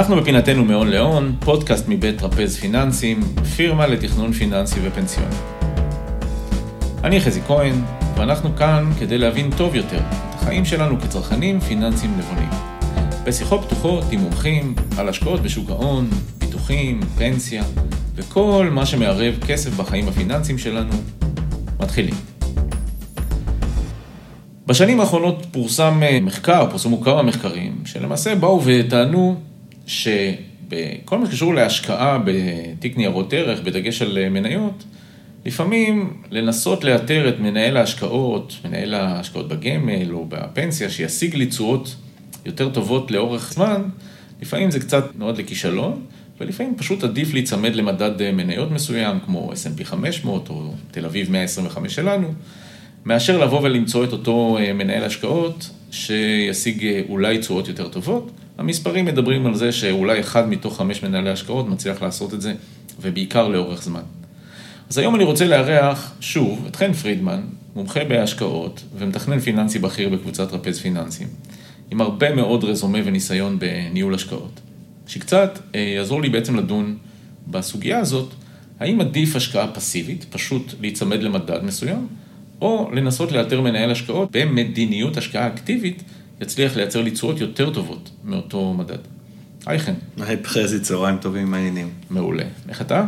אנחנו בפינתנו מהון להון, פודקאסט מבית טרפז פיננסים, פירמה לתכנון פיננסי ופנסיוני. אני חזי כהן, ואנחנו כאן כדי להבין טוב יותר את החיים שלנו כצרכנים פיננסיים נבונים. בשיחות פתוחות עם מומחים על השקעות בשוק ההון, ביטוחים, פנסיה, וכל מה שמערב כסף בחיים הפיננסיים שלנו, מתחילים. בשנים האחרונות פורסם אה, מחקר, פורסמו כמה מחקרים, שלמעשה באו וטענו שבכל מה שקשור להשקעה בתיק ניירות ערך, בדגש על מניות, לפעמים לנסות לאתר את מנהל ההשקעות, מנהל ההשקעות בגמל או בפנסיה, שישיג לי תשואות יותר טובות לאורך זמן, לפעמים זה קצת נועד לכישלון, ולפעמים פשוט עדיף להיצמד למדד מניות מסוים, כמו S&P 500 או תל אביב 125 שלנו, מאשר לבוא ולמצוא את אותו אה, מנהל השקעות שישיג אה, אולי תשואות יותר טובות. המספרים מדברים על זה שאולי אחד מתוך חמש מנהלי השקעות מצליח לעשות את זה, ובעיקר לאורך זמן. אז היום אני רוצה לארח שוב את חן פרידמן, מומחה בהשקעות ומתכנן פיננסי בכיר בקבוצת רפז פיננסים, עם הרבה מאוד רזומה וניסיון בניהול השקעות, שקצת אה, יעזור לי בעצם לדון בסוגיה הזאת, האם עדיף השקעה פסיבית, פשוט להיצמד למדד מסוים, או לנסות לאתר מנהל השקעות במדיניות השקעה אקטיבית, יצליח לייצר לי תשואות יותר טובות מאותו מדד. היי חן. היי חזי, צהריים טובים, מה העניינים? מעולה. איך אתה?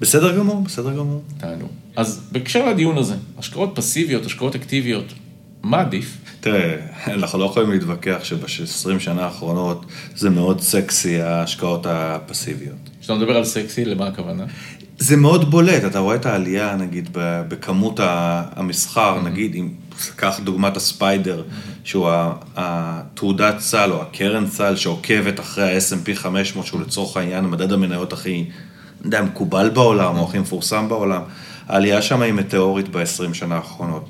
בסדר גמור, בסדר גמור. תענו. אז בהקשר לדיון הזה, השקעות פסיביות, השקעות אקטיביות, מה עדיף? תראה, אנחנו לא יכולים להתווכח שב-20 שנה האחרונות זה מאוד סקסי, ההשקעות הפסיביות. כשאתה מדבר על סקסי, למה הכוונה? זה מאוד בולט, אתה רואה את העלייה, נגיד, בכמות המסחר, mm-hmm. נגיד, אם קח דוגמת הספיידר, mm-hmm. שהוא התעודת סל או הקרן סל שעוקבת אחרי ה-S&P 500, שהוא לצורך העניין מדד המניות הכי, יודע, מקובל בעולם, או הכי מפורסם בעולם. העלייה שם היא מטאורית ב-20 שנה האחרונות.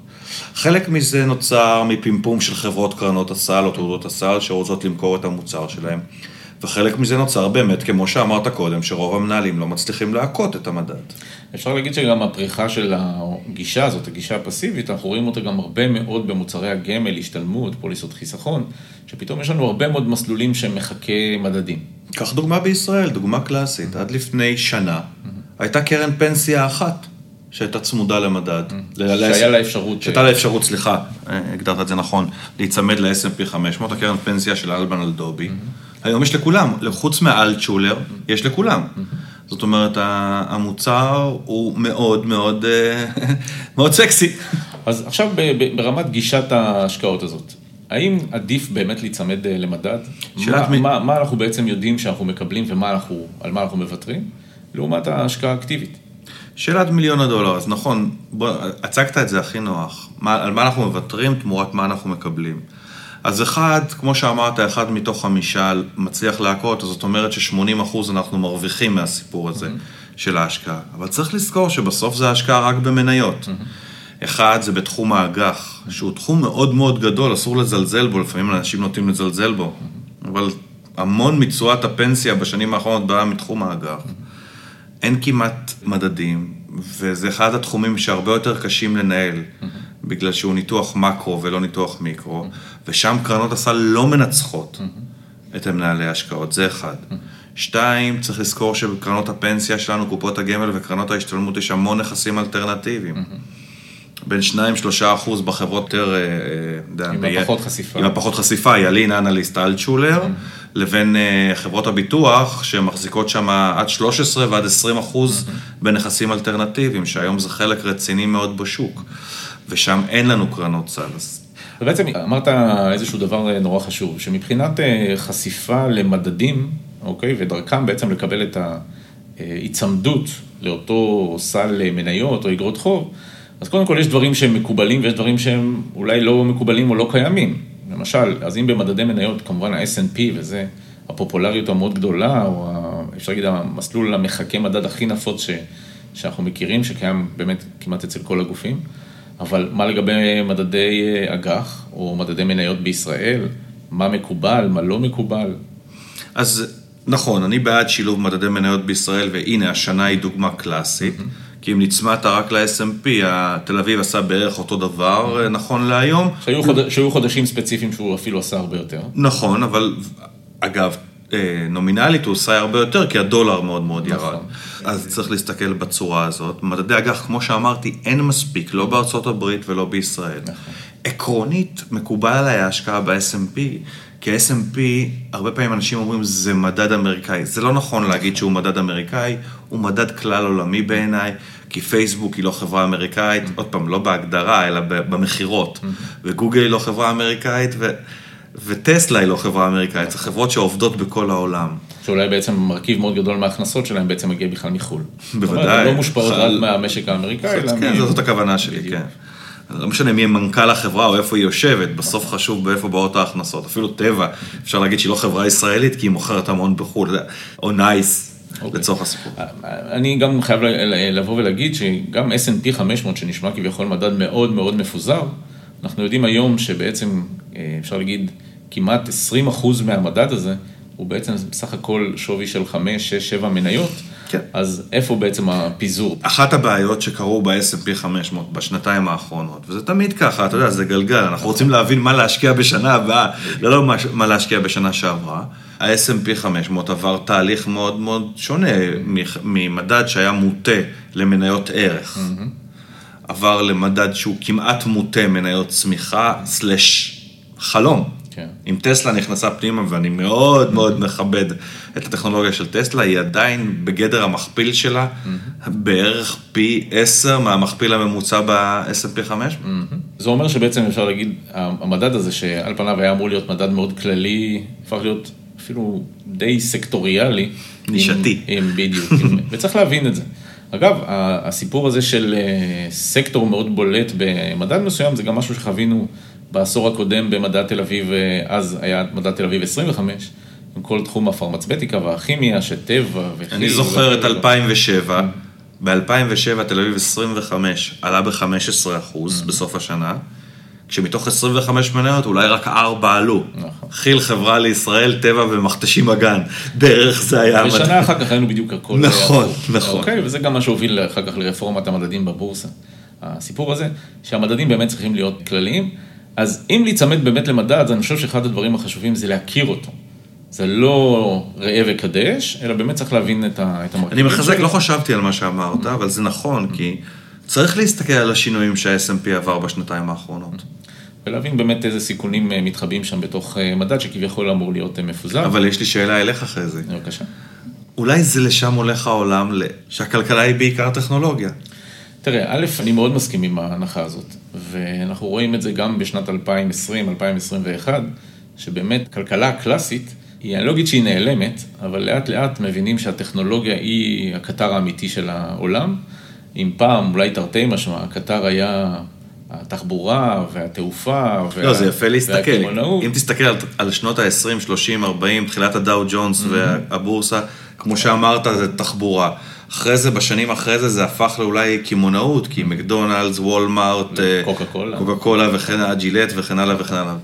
חלק מזה נוצר מפמפום של חברות קרנות הסל או תעודות הסל שרוצות למכור את המוצר שלהם. וחלק מזה נוצר באמת, כמו שאמרת קודם, שרוב המנהלים לא מצליחים להכות את המדד. אפשר להגיד שגם הפריחה של הגישה הזאת, הגישה הפסיבית, אנחנו רואים אותה גם הרבה מאוד במוצרי הגמל, השתלמות, פוליסות חיסכון, שפתאום יש לנו הרבה מאוד מסלולים שמחכה מדדים. קח דוגמה בישראל, דוגמה קלאסית. עד לפני שנה הייתה קרן פנסיה אחת. שהייתה צמודה למדד. שהיה לה אפשרות. שהייתה לה אפשרות, סליחה, הגדרת את זה נכון, להיצמד ל-S&P 500, הקרן פנסיה של אלבן אלדובי. היום יש לכולם, חוץ מאלטשולר, יש לכולם. זאת אומרת, המוצר הוא מאוד מאוד, אה, מאוד סקסי. אז עכשיו ברמת גישת ההשקעות הזאת, האם עדיף באמת להיצמד אה, למדד? מה, מ... מה, מה אנחנו בעצם יודעים שאנחנו מקבלים ועל מה אנחנו מוותרים, לעומת ההשקעה האקטיבית? שאלת מיליון הדולר, אז נכון, בוא, הצגת את זה הכי נוח. מה, על מה אנחנו מוותרים תמורת מה אנחנו מקבלים. אז אחד, כמו שאמרת, אחד מתוך חמישה מצליח להכות, אז זאת אומרת ש-80% אנחנו מרוויחים מהסיפור הזה mm-hmm. של ההשקעה. אבל צריך לזכור שבסוף זה השקעה רק במניות. Mm-hmm. אחד, זה בתחום האג"ח, שהוא תחום מאוד מאוד גדול, אסור לזלזל בו, לפעמים אנשים נוטים לזלזל בו, mm-hmm. אבל המון מתשואת הפנסיה בשנים האחרונות באה מתחום האג"ח. Mm-hmm. אין כמעט מדדים, וזה אחד התחומים שהרבה יותר קשים לנהל. בגלל שהוא ניתוח מקרו ולא ניתוח מיקרו, ושם קרנות הסל לא מנצחות את המנהלי ההשקעות, זה אחד. שתיים, צריך לזכור שבקרנות הפנסיה שלנו, קופות הגמל וקרנות ההשתלמות, יש המון נכסים אלטרנטיביים. בין 2-3 אחוז בחברות יותר, אה, עם הפחות חשיפה. עם הפחות חשיפה, ילין, אנליסט, אלטשולר, לבין אה, חברות הביטוח, שמחזיקות שם עד 13 ועד 20 אחוז בנכסים אלטרנטיביים, שהיום זה חלק רציני מאוד בשוק. ושם אין לנו קרנות סל. ובעצם אמרת איזשהו דבר אה, נורא חשוב, שמבחינת אה, חשיפה למדדים, אוקיי, ודרכם בעצם לקבל את ההיצמדות לאותו סל מניות או אגרות חוב, אז קודם כל יש דברים שהם מקובלים ויש דברים שהם אולי לא מקובלים או לא קיימים. למשל, אז אם במדדי מניות, כמובן ה-S&P וזה הפופולריות המאוד גדולה, או ה, אפשר להגיד המסלול המחכה מדד הכי נפוץ ש, שאנחנו מכירים, שקיים באמת כמעט אצל כל הגופים. אבל מה לגבי מדדי אה, אג"ח, או מדדי מניות בישראל? מה מקובל, מה לא מקובל? אז נכון, אני בעד שילוב מדדי מניות בישראל, והנה, השנה היא דוגמה קלאסית. Mm-hmm. כי אם נצמדת רק ל-SMP, תל אביב עשה בערך אותו דבר, mm-hmm. נכון להיום. שהיו, חוד... שהיו חודשים ספציפיים שהוא אפילו עשה הרבה יותר. נכון, אבל אגב, אה, נומינלית הוא עושה הרבה יותר, כי הדולר מאוד מאוד נכון. ירד. אז צריך להסתכל בצורה הזאת. מדדי אג"ח, כמו שאמרתי, אין מספיק, לא בארצות הברית ולא בישראל. נכון. עקרונית, מקובל עליי ההשקעה ב-S&P, כי ה-S&P, הרבה פעמים אנשים אומרים, זה מדד אמריקאי. זה לא נכון להגיד שהוא מדד אמריקאי, הוא מדד כלל עולמי בעיניי, כי פייסבוק היא לא חברה אמריקאית, עוד פעם, לא בהגדרה, אלא במכירות. וגוגל היא לא חברה אמריקאית, ו... וטסלה היא לא חברה אמריקאית, זה חברות שעובדות בכל העולם. שאולי בעצם מרכיב מאוד גדול מההכנסות שלהם בעצם מגיע בכלל מחו"ל. בוודאי. זאת אומרת, הן לא מושפעות. רק מהמשק האמריקאי, אלא... כן, זאת הכוונה שלי. כן. לא משנה מי מנכ"ל החברה או איפה היא יושבת, בסוף חשוב באיפה באות ההכנסות. אפילו טבע, אפשר להגיד שהיא לא חברה ישראלית, כי היא מוכרת המון בחו"ל, או נייס, אוקיי. לצורך הסיפור. אני גם חייב לבוא ולהגיד שגם S&P 500, שנשמע כביכול מדד מאוד מאוד מפוזר, אנחנו יודעים היום שבעצם, אה, אפשר להגיד, כמעט 20% מהמדד הזה, הוא בעצם בסך הכל שווי של 5, 6, 7 מניות. כן. אז איפה בעצם הפיזור? אחת הבעיות שקרו ב-S&P 500 בשנתיים האחרונות, וזה תמיד ככה, אתה יודע, זה גלגל, אנחנו רוצים להבין מה להשקיע בשנה הבאה, לא לא מה- מה להשקיע בשנה שעברה. ה-S&P 500 עבר תהליך מאוד מאוד שונה ממדד שהיה מוטה למניות ערך. עבר למדד שהוא כמעט מוטה מניות צמיחה, סלש חלום. כן. אם טסלה נכנסה פנימה, ואני מאוד מאוד מכבד את הטכנולוגיה של טסלה, היא עדיין בגדר המכפיל שלה, בערך פי עשר מהמכפיל הממוצע ב-S&P 500. זה אומר שבעצם אפשר להגיד, המדד הזה שעל פניו היה אמור להיות מדד מאוד כללי, הפך להיות אפילו די סקטוריאלי. נישתי. עם, עם, בדיוק, עם, וצריך להבין את זה. אגב, הסיפור הזה של אה, סקטור מאוד בולט במדד מסוים, זה גם משהו שחווינו בעשור הקודם במדד תל אביב, אה, אז היה מדד תל אביב 25, עם כל תחום הפרמצבטיקה והכימיה, שטבע וכי"ל. אני זוכר את וכאלה. 2007, ב-2007 תל אביב 25 עלה ב-15% בסוף השנה, כשמתוך 25 מניות אולי רק 4 עלו. נכון. כי"ל חברה לישראל, טבע ומכתשים אגן. בערך זה היה. ושנה אחר כך היינו בדיוק הכל. נכון. נכון. אוקיי, וזה גם מה שהוביל אחר כך לרפורמת המדדים בבורסה. הסיפור הזה, שהמדדים באמת צריכים להיות כלליים, אז אם להיצמד באמת למדד, אז אני חושב שאחד הדברים החשובים זה להכיר אותו. זה לא ראה וקדש, אלא באמת צריך להבין את ה- את המרכיבים. אני מחזק. לא חשבתי על מה שאמרת, אבל זה נכון, כי צריך להסתכל על השינויים שה-S&P עבר בשנתיים האחרונות. ולהבין באמת איזה סיכונים אה, מתחבאים שם בתוך אה, מדד שכביכול אמור להיות אה, מפוזר. אבל יש לי שאלה אליך אחרי זה. בבקשה. אולי זה לשם הולך העולם, שהכלכלה היא בעיקר טכנולוגיה. תראה, א', אני מאוד מסכים עם ההנחה הזאת, ואנחנו רואים את זה גם בשנת 2020, 2021, שבאמת כלכלה הקלאסית, היא, אני לא אגיד שהיא נעלמת, אבל לאט לאט מבינים שהטכנולוגיה היא הקטר האמיתי של העולם. אם פעם, אולי תרתי משמע, הקטר היה התחבורה והתעופה וה... לא, זה יפה להסתכל. והקמעונאות. אם תסתכל על, על שנות ה-20, 30, 40, תחילת הדאו ג'ונס והבורסה, כמו שאמרת, זה תחבורה. אחרי זה, בשנים אחרי זה, זה הפך לאולי קמעונאות, כי מקדונלדס, וולמארט, אה, קוקה קולה. קוקה קולה וכן הלאה, ג'ילט וכן הלאה וכן הלאה.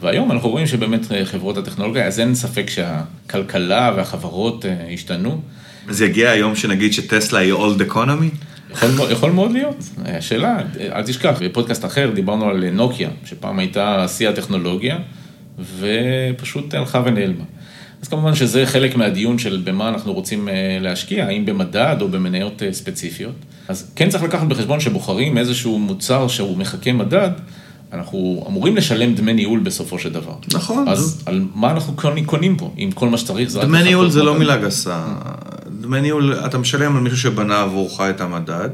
והיום אנחנו רואים שבאמת אה, חברות הטכנולוגיה, אז אין ספק שהכלכלה והחברות אה, השתנו. אז יגיע היום שנגיד שטסלה היא אולד אקונומי? יכול, יכול מאוד להיות. השאלה, אל תשכח, בפודקאסט אחר דיברנו על נוקיה, שפעם הייתה שיא הטכנולוגיה, ופשוט הלכה ונעלמה. אז כמובן שזה חלק מהדיון של במה אנחנו רוצים אה, להשקיע, האם במדד או במניות אה, ספציפיות. אז כן צריך לקחת בחשבון שבוחרים איזשהו מוצר שהוא מחכה מדד, אנחנו אמורים לשלם דמי ניהול בסופו של דבר. נכון. אז על מה אנחנו קונים- פה, אם כל מה שצריך זה רק דמי ניהול זה לא מדד? מילה גסה. דמי ניהול, אתה משלם על מישהו שבנה עבורך את המדד,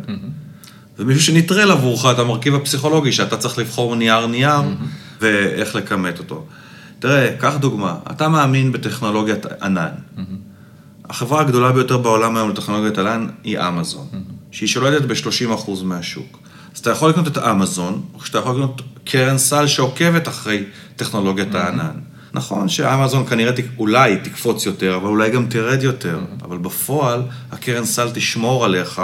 ומישהו שנטרל עבורך את המרכיב הפסיכולוגי, שאתה צריך לבחור נייר-נייר, ואיך לכמת אותו. תראה, קח דוגמה, אתה מאמין בטכנולוגיית ענן. החברה הגדולה ביותר בעולם היום לטכנולוגיית ענן היא אמזון, שהיא שולטת ב-30% מהשוק. אז אתה יכול לקנות את אמזון, או שאתה יכול לקנות קרן סל שעוקבת אחרי טכנולוגיית הענן. נכון שאמזון כנראה אולי תקפוץ יותר, אבל אולי גם תרד יותר. אבל בפועל, הקרן סל תשמור עליך,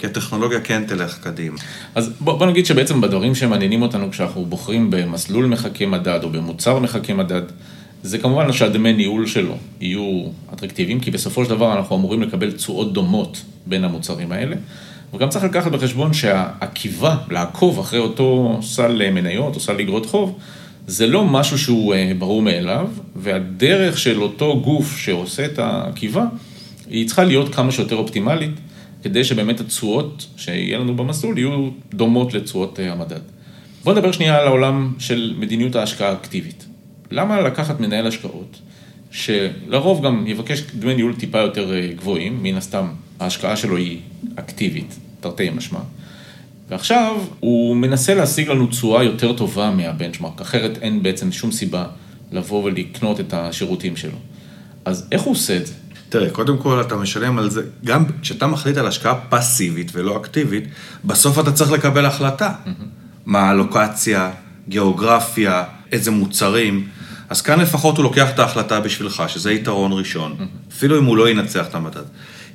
כי הטכנולוגיה כן תלך קדימה. אז בוא, בוא נגיד שבעצם בדברים שמעניינים אותנו כשאנחנו בוחרים במסלול מחכה מדד או במוצר מחכה מדד, זה כמובן שהדמי ניהול שלו יהיו אטרקטיביים, כי בסופו של דבר אנחנו אמורים לקבל תשואות דומות בין המוצרים האלה. וגם צריך לקחת בחשבון שהעקיבה, לעקוב אחרי אותו סל מניות או סל אגרות חוב, זה לא משהו שהוא אה, ברור מאליו, והדרך של אותו גוף שעושה את העקיבה, היא צריכה להיות כמה שיותר אופטימלית, כדי שבאמת התשואות שיהיה לנו במסלול יהיו דומות לתשואות אה, המדד. בואו נדבר שנייה על העולם של מדיניות ההשקעה האקטיבית. למה לקחת מנהל השקעות, שלרוב גם יבקש דמי ניהול טיפה יותר אה, גבוהים, מן הסתם ההשקעה שלו היא אקטיבית, תרתי משמע, ועכשיו הוא מנסה להשיג לנו תשואה יותר טובה מהבנצ'מארק, אחרת אין בעצם שום סיבה לבוא ולקנות את השירותים שלו. אז איך הוא עושה את זה? תראה, קודם כל אתה משלם על זה, גם כשאתה מחליט על השקעה פסיבית ולא אקטיבית, בסוף אתה צריך לקבל החלטה. Mm-hmm. מה הלוקציה, גיאוגרפיה, איזה מוצרים. אז כאן לפחות הוא לוקח את ההחלטה בשבילך, שזה יתרון ראשון, mm-hmm. אפילו אם הוא לא ינצח את המדד.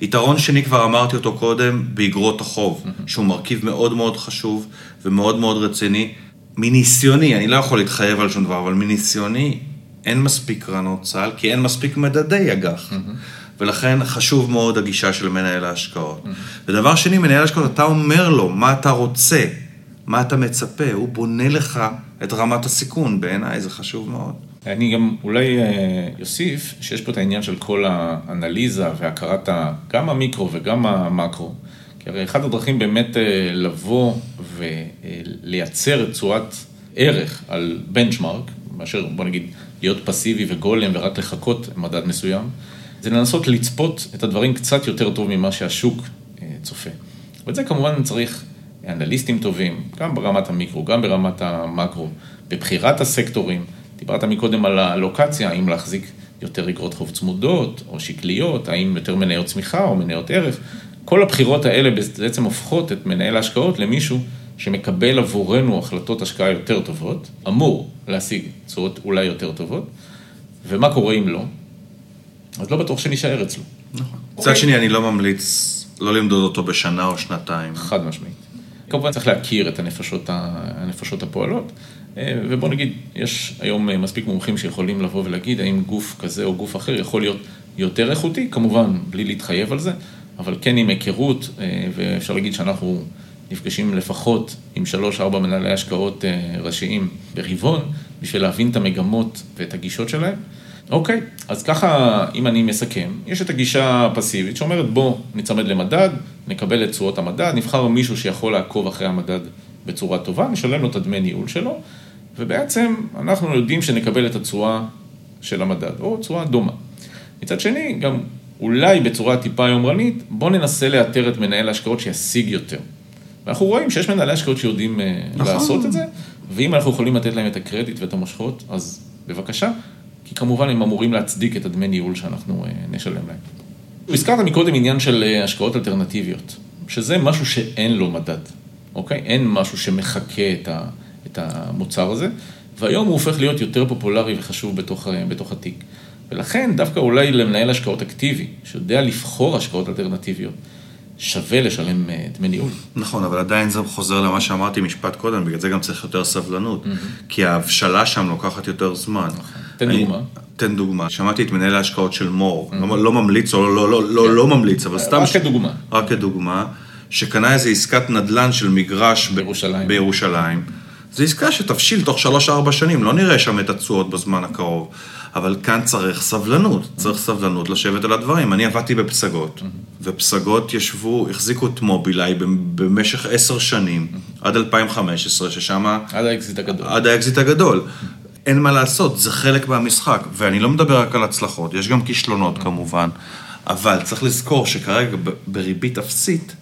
יתרון שני, כבר אמרתי אותו קודם, באגרות החוב, mm-hmm. שהוא מרכיב מאוד מאוד חשוב ומאוד מאוד רציני. מניסיוני, אני לא יכול להתחייב על שום דבר, אבל מניסיוני, אין מספיק קרנות סל, כי אין מספיק מדדי אג"ח. Mm-hmm. ולכן חשוב מאוד הגישה של מנהל ההשקעות. Mm-hmm. ודבר שני, מנהל ההשקעות, אתה אומר לו מה אתה רוצה, מה אתה מצפה, הוא בונה לך את רמת הסיכון, בעיניי זה חשוב מאוד. אני גם אולי אוסיף אה, שיש פה את העניין של כל האנליזה והכרת גם המיקרו וגם המקרו. כי הרי אחת הדרכים באמת אה, לבוא ולייצר צורת ערך על בנצ'מארק, מאשר בוא נגיד להיות פסיבי וגולם ורק לחכות מדד מסוים, זה לנסות לצפות את הדברים קצת יותר טוב ממה שהשוק אה, צופה. ואת זה כמובן צריך אנליסטים טובים, גם ברמת המיקרו, גם ברמת המקרו, בבחירת הסקטורים. דיברת מקודם על הלוקציה, האם להחזיק יותר אגרות חוב צמודות או שקליות, האם יותר מניות צמיחה או מניות ערך. כל הבחירות האלה בעצם הופכות את מנהל ההשקעות למישהו שמקבל עבורנו החלטות השקעה יותר טובות, אמור להשיג תשואות אולי יותר טובות, ומה קורה אם לא? אז לא בטוח שנישאר אצלו. נכון. מצד okay. שני, אני לא ממליץ לא למדוד אותו בשנה או שנתיים. חד משמעית. כמובן צריך להכיר את הנפשות, הנפשות הפועלות, אה, ובוא נגיד, יש היום אה, מספיק מומחים שיכולים לבוא ולהגיד האם גוף כזה או גוף אחר יכול להיות יותר איכותי, כמובן בלי להתחייב על זה, אבל כן עם היכרות, אה, ואפשר להגיד שאנחנו נפגשים לפחות עם שלוש-ארבע מנהלי השקעות ראשיים ברבעון, בשביל להבין את המגמות ואת הגישות שלהם. אוקיי, אז ככה, אם אני מסכם, יש את הגישה הפסיבית שאומרת בוא ניצמד למדד, נקבל את תשואות המדד, נבחר מישהו שיכול לעקוב אחרי המדד בצורה טובה, נשלם לו את הדמי ניהול שלו, ובעצם אנחנו יודעים שנקבל את התשואה של המדד, או תשואה דומה. מצד שני, גם אולי בצורה טיפה יומרנית, בוא ננסה לאתר את מנהל ההשקעות שישיג יותר. ואנחנו רואים שיש מנהלי השקעות שיודעים אה, נכון. לעשות את זה, ואם אנחנו יכולים לתת להם את הקרדיט ואת המושכות, אז בבקשה. כי כמובן הם אמורים להצדיק את הדמי ניהול שאנחנו אה, נשלם להם. הזכרת מקודם עניין של אה, השקעות אלטרנטיביות, שזה משהו שאין לו מדד, אוקיי? אין משהו שמחקה את, את המוצר הזה, והיום הוא הופך להיות יותר פופולרי וחשוב בתוך, אה, בתוך התיק. ולכן דווקא אולי למנהל השקעות אקטיבי, שיודע לבחור השקעות אלטרנטיביות, שווה לשלם דמי ניהול. נכון, אבל עדיין זה חוזר למה שאמרתי משפט קודם, בגלל זה גם צריך יותר סבלנות. כי ההבשלה שם לוקחת יותר זמן. נכון. תן דוגמה. תן דוגמה. שמעתי את מנהל ההשקעות של מור, mm-hmm. לא, לא ממליץ או לא, לא, לא, כן. לא ממליץ, אבל סתם... רק כדוגמה. רק כדוגמה, שקנה איזה עסקת נדל"ן של מגרש בירושלים. זו עסקה שתבשיל תוך 3-4 שנים, לא נראה שם את התשואות בזמן הקרוב. אבל כאן צריך סבלנות, צריך סבלנות לשבת על הדברים. אני עבדתי בפסגות, ופסגות ישבו, החזיקו את מובילאיי במשך עשר שנים, עד 2015, ששם... עד האקזיט הגדול. עד האקזיט הגדול. אין מה לעשות, זה חלק מהמשחק. ואני לא מדבר רק על הצלחות, יש גם כישלונות כמובן, אבל צריך לזכור שכרגע בריבית אפסית,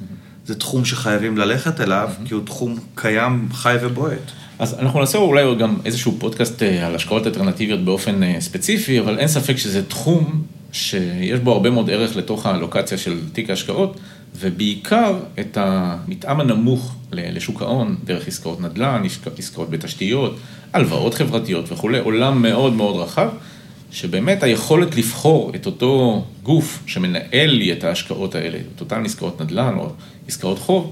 זה תחום שחייבים ללכת אליו, כי הוא תחום קיים, חי ובועט. אז אנחנו נעשה אולי גם איזשהו פודקאסט אה, על השקעות אלטרנטיביות באופן אה, ספציפי, אבל אין ספק שזה תחום שיש בו הרבה מאוד ערך לתוך הלוקציה של תיק ההשקעות, ובעיקר את המתאם הנמוך לשוק ההון, דרך עסקאות נדל"ן, עסקאות בתשתיות, הלוואות חברתיות וכולי, עולם מאוד מאוד רחב, שבאמת היכולת לבחור את אותו גוף שמנהל לי את ההשקעות האלה, את אותן עסקאות נדל"ן או עסקאות חוב,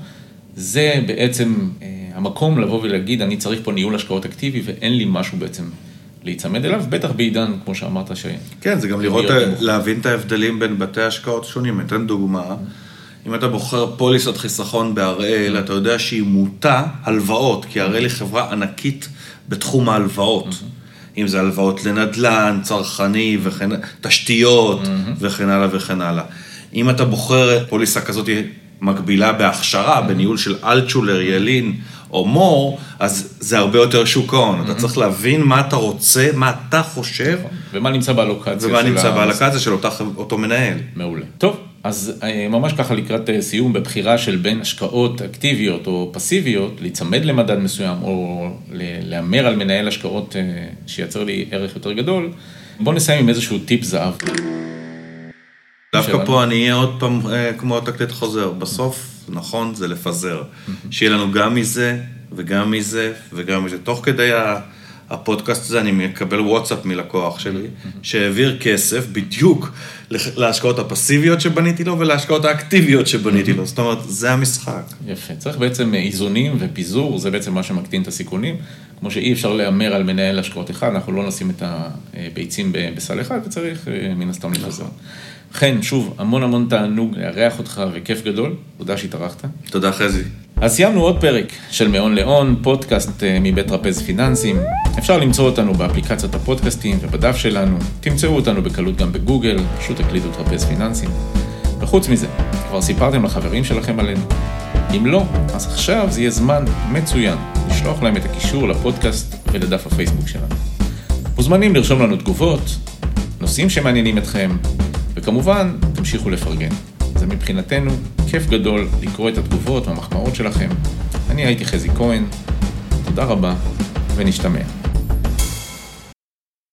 זה בעצם אה, המקום לבוא ולהגיד, אני צריך פה ניהול השקעות אקטיבי ואין לי משהו בעצם להיצמד אליו, בטח בעידן, כמו שאמרת, ש... כן, זה גם לראות, להבין את ההבדלים בין בתי השקעות שונים. אתן דוגמה. אם אתה בוחר פוליסת חיסכון בהראל, אתה יודע שהיא מוטה הלוואות, כי הראל היא חברה ענקית בתחום ההלוואות. אם זה הלוואות לנדל"ן, צרכני וכן, תשתיות וכן הלאה וכן הלאה. אם אתה בוחר פוליסה כזאת מקבילה בהכשרה, בניהול של אלטשולר, ילין או מור, אז זה הרבה יותר שוק ההון. אתה צריך להבין מה אתה רוצה, מה אתה חושב. ומה נמצא באלוקציה ומה נמצא באלוקציה של אותו מנהל. מעולה. טוב, אז אה, ממש ככה לקראת אה, סיום, בבחירה של בין השקעות אקטיביות או פסיביות, להיצמד למדד מסוים או להמר על מנהל השקעות אה, שייצר לי ערך יותר גדול, בואו נסיים עם איזשהו טיפ זהב. דווקא. פה אני אהיה עוד פעם כמו תקליט חוזר. בסוף, נכון, זה לפזר. שיהיה לנו גם מזה, וגם מזה, וגם מזה. תוך כדי הפודקאסט הזה אני מקבל וואטסאפ מלקוח שלי, שהעביר כסף בדיוק להשקעות הפסיביות שבניתי לו ולהשקעות האקטיביות שבניתי לו. זאת אומרת, זה המשחק. יפה. צריך בעצם אה, איזונים ופיזור, זה בעצם מה שמקטין את הסיכונים. כמו שאי אפשר להמר על מנהל השקעות אחד, אנחנו לא נשים את הביצים ב- בסל אחד, וצריך אה, מן הסתם לפזר. חן, שוב, המון המון תענוג לארח אותך וכיף גדול, תודה שהתארחת. תודה, חזי. אז סיימנו עוד פרק של מאון לאון, פודקאסט אה, מבית טרפז פיננסים. אפשר למצוא אותנו באפליקציית הפודקאסטים ובדף שלנו. תמצאו אותנו בקלות גם בגוגל, פשוט תקליטו טרפז פיננסים. וחוץ מזה, כבר סיפרתם לחברים שלכם עלינו. אם לא, אז עכשיו זה יהיה זמן מצוין לשלוח להם את הקישור לפודקאסט ולדף הפייסבוק שלנו. מוזמנים לרשום לנו תגובות, נושאים שמעניינים אתכם, וכמובן, תמשיכו לפרגן. זה מבחינתנו כיף גדול לקרוא את התגובות והמחמאות שלכם. אני הייתי חזי כהן, תודה רבה, ונשתמע.